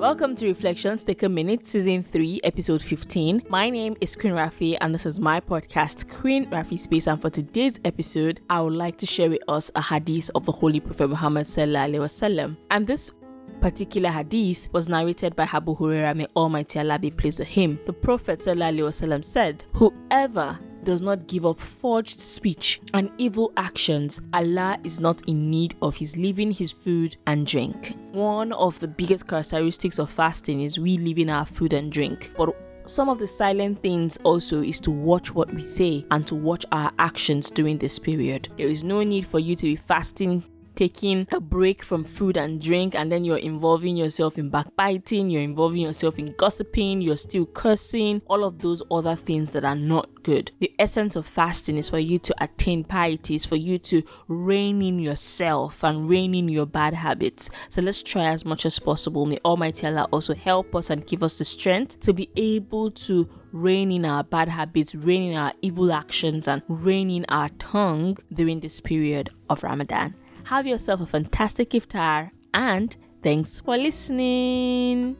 Welcome to Reflections Take a Minute, Season 3, Episode 15. My name is Queen Rafi, and this is my podcast, Queen Rafi Space. And for today's episode, I would like to share with us a hadith of the Holy Prophet Muhammad. And this particular hadith was narrated by Abu Hurairah, may Almighty Allah be pleased with him. The Prophet said, Whoever does not give up forged speech and evil actions, Allah is not in need of his leaving his food and drink. One of the biggest characteristics of fasting is we leaving our food and drink. But some of the silent things also is to watch what we say and to watch our actions during this period. There is no need for you to be fasting taking a break from food and drink and then you're involving yourself in backbiting, you're involving yourself in gossiping, you're still cursing, all of those other things that are not good. The essence of fasting is for you to attain piety, is for you to rein in yourself and rein in your bad habits. So let's try as much as possible. May Almighty Allah also help us and give us the strength to be able to rein in our bad habits, rein in our evil actions, and rein in our tongue during this period of Ramadan. Have yourself a fantastic iftar and thanks for listening.